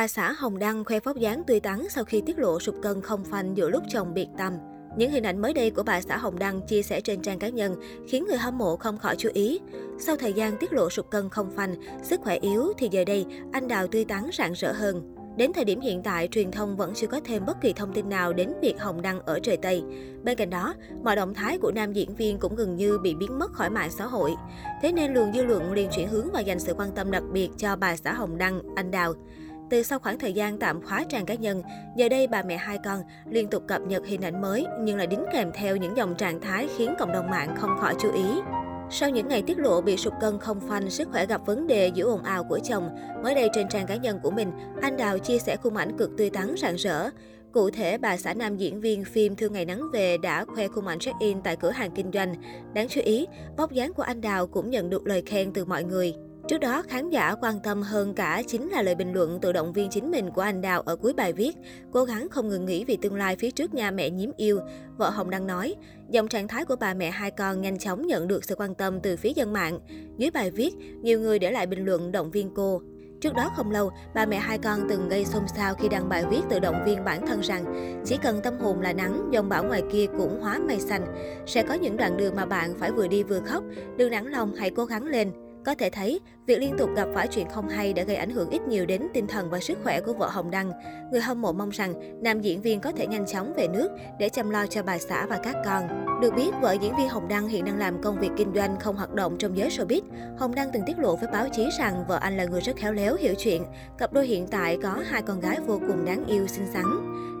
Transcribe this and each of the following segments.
Bà xã Hồng Đăng khoe vóc dáng tươi tắn sau khi tiết lộ sụp cân không phanh giữa lúc chồng biệt tâm. Những hình ảnh mới đây của bà xã Hồng Đăng chia sẻ trên trang cá nhân khiến người hâm mộ không khỏi chú ý. Sau thời gian tiết lộ sụp cân không phanh, sức khỏe yếu thì giờ đây anh Đào tươi tắn rạng rỡ hơn. Đến thời điểm hiện tại, truyền thông vẫn chưa có thêm bất kỳ thông tin nào đến việc Hồng Đăng ở trời Tây. Bên cạnh đó, mọi động thái của nam diễn viên cũng gần như bị biến mất khỏi mạng xã hội. Thế nên luồng dư luận liền chuyển hướng và dành sự quan tâm đặc biệt cho bà xã Hồng Đăng, anh Đào. Từ sau khoảng thời gian tạm khóa trang cá nhân, giờ đây bà mẹ hai con liên tục cập nhật hình ảnh mới nhưng lại đính kèm theo những dòng trạng thái khiến cộng đồng mạng không khỏi chú ý. Sau những ngày tiết lộ bị sụt cân không phanh, sức khỏe gặp vấn đề giữa ồn ào của chồng, mới đây trên trang cá nhân của mình, anh Đào chia sẻ khung ảnh cực tươi tắn rạng rỡ. Cụ thể, bà xã nam diễn viên phim Thương Ngày Nắng Về đã khoe khung ảnh check-in tại cửa hàng kinh doanh. Đáng chú ý, vóc dáng của anh Đào cũng nhận được lời khen từ mọi người. Trước đó, khán giả quan tâm hơn cả chính là lời bình luận tự động viên chính mình của anh Đào ở cuối bài viết. Cố gắng không ngừng nghĩ vì tương lai phía trước nhà mẹ nhiếm yêu. Vợ Hồng đang nói, dòng trạng thái của bà mẹ hai con nhanh chóng nhận được sự quan tâm từ phía dân mạng. Dưới bài viết, nhiều người để lại bình luận động viên cô. Trước đó không lâu, bà mẹ hai con từng gây xôn xao khi đăng bài viết tự động viên bản thân rằng chỉ cần tâm hồn là nắng, dòng bão ngoài kia cũng hóa mây xanh. Sẽ có những đoạn đường mà bạn phải vừa đi vừa khóc, đừng nản lòng hãy cố gắng lên. Có thể thấy, việc liên tục gặp phải chuyện không hay đã gây ảnh hưởng ít nhiều đến tinh thần và sức khỏe của vợ Hồng Đăng. Người hâm mộ mong rằng nam diễn viên có thể nhanh chóng về nước để chăm lo cho bà xã và các con. Được biết, vợ diễn viên Hồng Đăng hiện đang làm công việc kinh doanh không hoạt động trong giới showbiz. Hồng Đăng từng tiết lộ với báo chí rằng vợ anh là người rất khéo léo, hiểu chuyện. Cặp đôi hiện tại có hai con gái vô cùng đáng yêu, xinh xắn.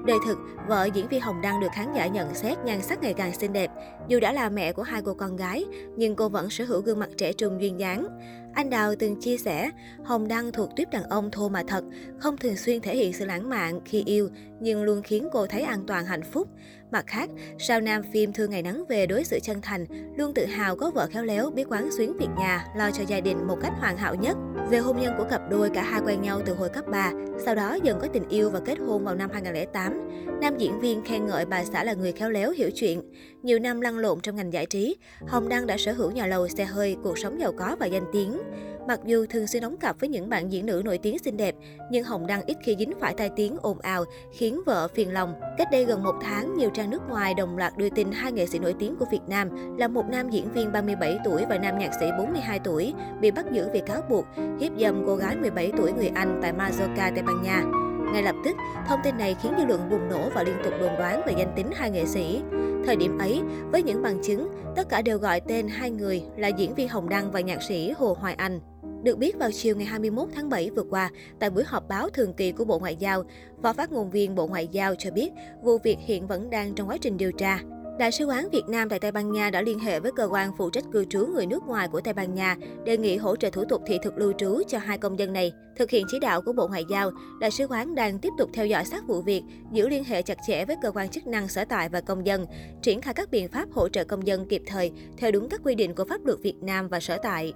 Đời thực, vợ diễn viên Hồng Đăng được khán giả nhận xét nhan sắc ngày càng xinh đẹp. Dù đã là mẹ của hai cô con gái, nhưng cô vẫn sở hữu gương mặt trẻ trung duyên dáng. Anh Đào từng chia sẻ, Hồng Đăng thuộc tuyếp đàn ông thô mà thật, không thường xuyên thể hiện sự lãng mạn khi yêu, nhưng luôn khiến cô thấy an toàn hạnh phúc. Mặt khác, sao nam phim Thương Ngày Nắng Về đối xử chân thành, luôn tự hào có vợ khéo léo, biết quán xuyến việc nhà, lo cho gia đình một cách hoàn hảo nhất. Về hôn nhân của cặp đôi, cả hai quen nhau từ hồi cấp 3, sau đó dần có tình yêu và kết hôn vào năm 2008. Nam diễn viên khen ngợi bà xã là người khéo léo, hiểu chuyện. Nhiều năm lăn lộn trong ngành giải trí, Hồng Đăng đã sở hữu nhà lầu, xe hơi, cuộc sống giàu có và danh tiếng. Mặc dù thường xuyên đóng cặp với những bạn diễn nữ nổi tiếng xinh đẹp, nhưng Hồng Đăng ít khi dính phải tai tiếng ồn ào, khiến vợ phiền lòng. Cách đây gần một tháng, nhiều trang nước ngoài đồng loạt đưa tin hai nghệ sĩ nổi tiếng của Việt Nam là một nam diễn viên 37 tuổi và nam nhạc sĩ 42 tuổi bị bắt giữ vì cáo buộc hiếp dâm cô gái 17 tuổi người Anh tại Mallorca, Tây Ban Nha. Ngay lập tức, thông tin này khiến dư luận bùng nổ và liên tục đồn đoán về danh tính hai nghệ sĩ. Thời điểm ấy, với những bằng chứng, tất cả đều gọi tên hai người là diễn viên Hồng Đăng và nhạc sĩ Hồ Hoài Anh. Được biết vào chiều ngày 21 tháng 7 vừa qua, tại buổi họp báo thường kỳ của Bộ Ngoại giao, Phó phát ngôn viên Bộ Ngoại giao cho biết vụ việc hiện vẫn đang trong quá trình điều tra. Đại sứ quán Việt Nam tại Tây Ban Nha đã liên hệ với cơ quan phụ trách cư trú người nước ngoài của Tây Ban Nha, đề nghị hỗ trợ thủ tục thị thực lưu trú cho hai công dân này. Thực hiện chỉ đạo của Bộ Ngoại giao, Đại sứ quán đang tiếp tục theo dõi sát vụ việc, giữ liên hệ chặt chẽ với cơ quan chức năng sở tại và công dân, triển khai các biện pháp hỗ trợ công dân kịp thời theo đúng các quy định của pháp luật Việt Nam và sở tại.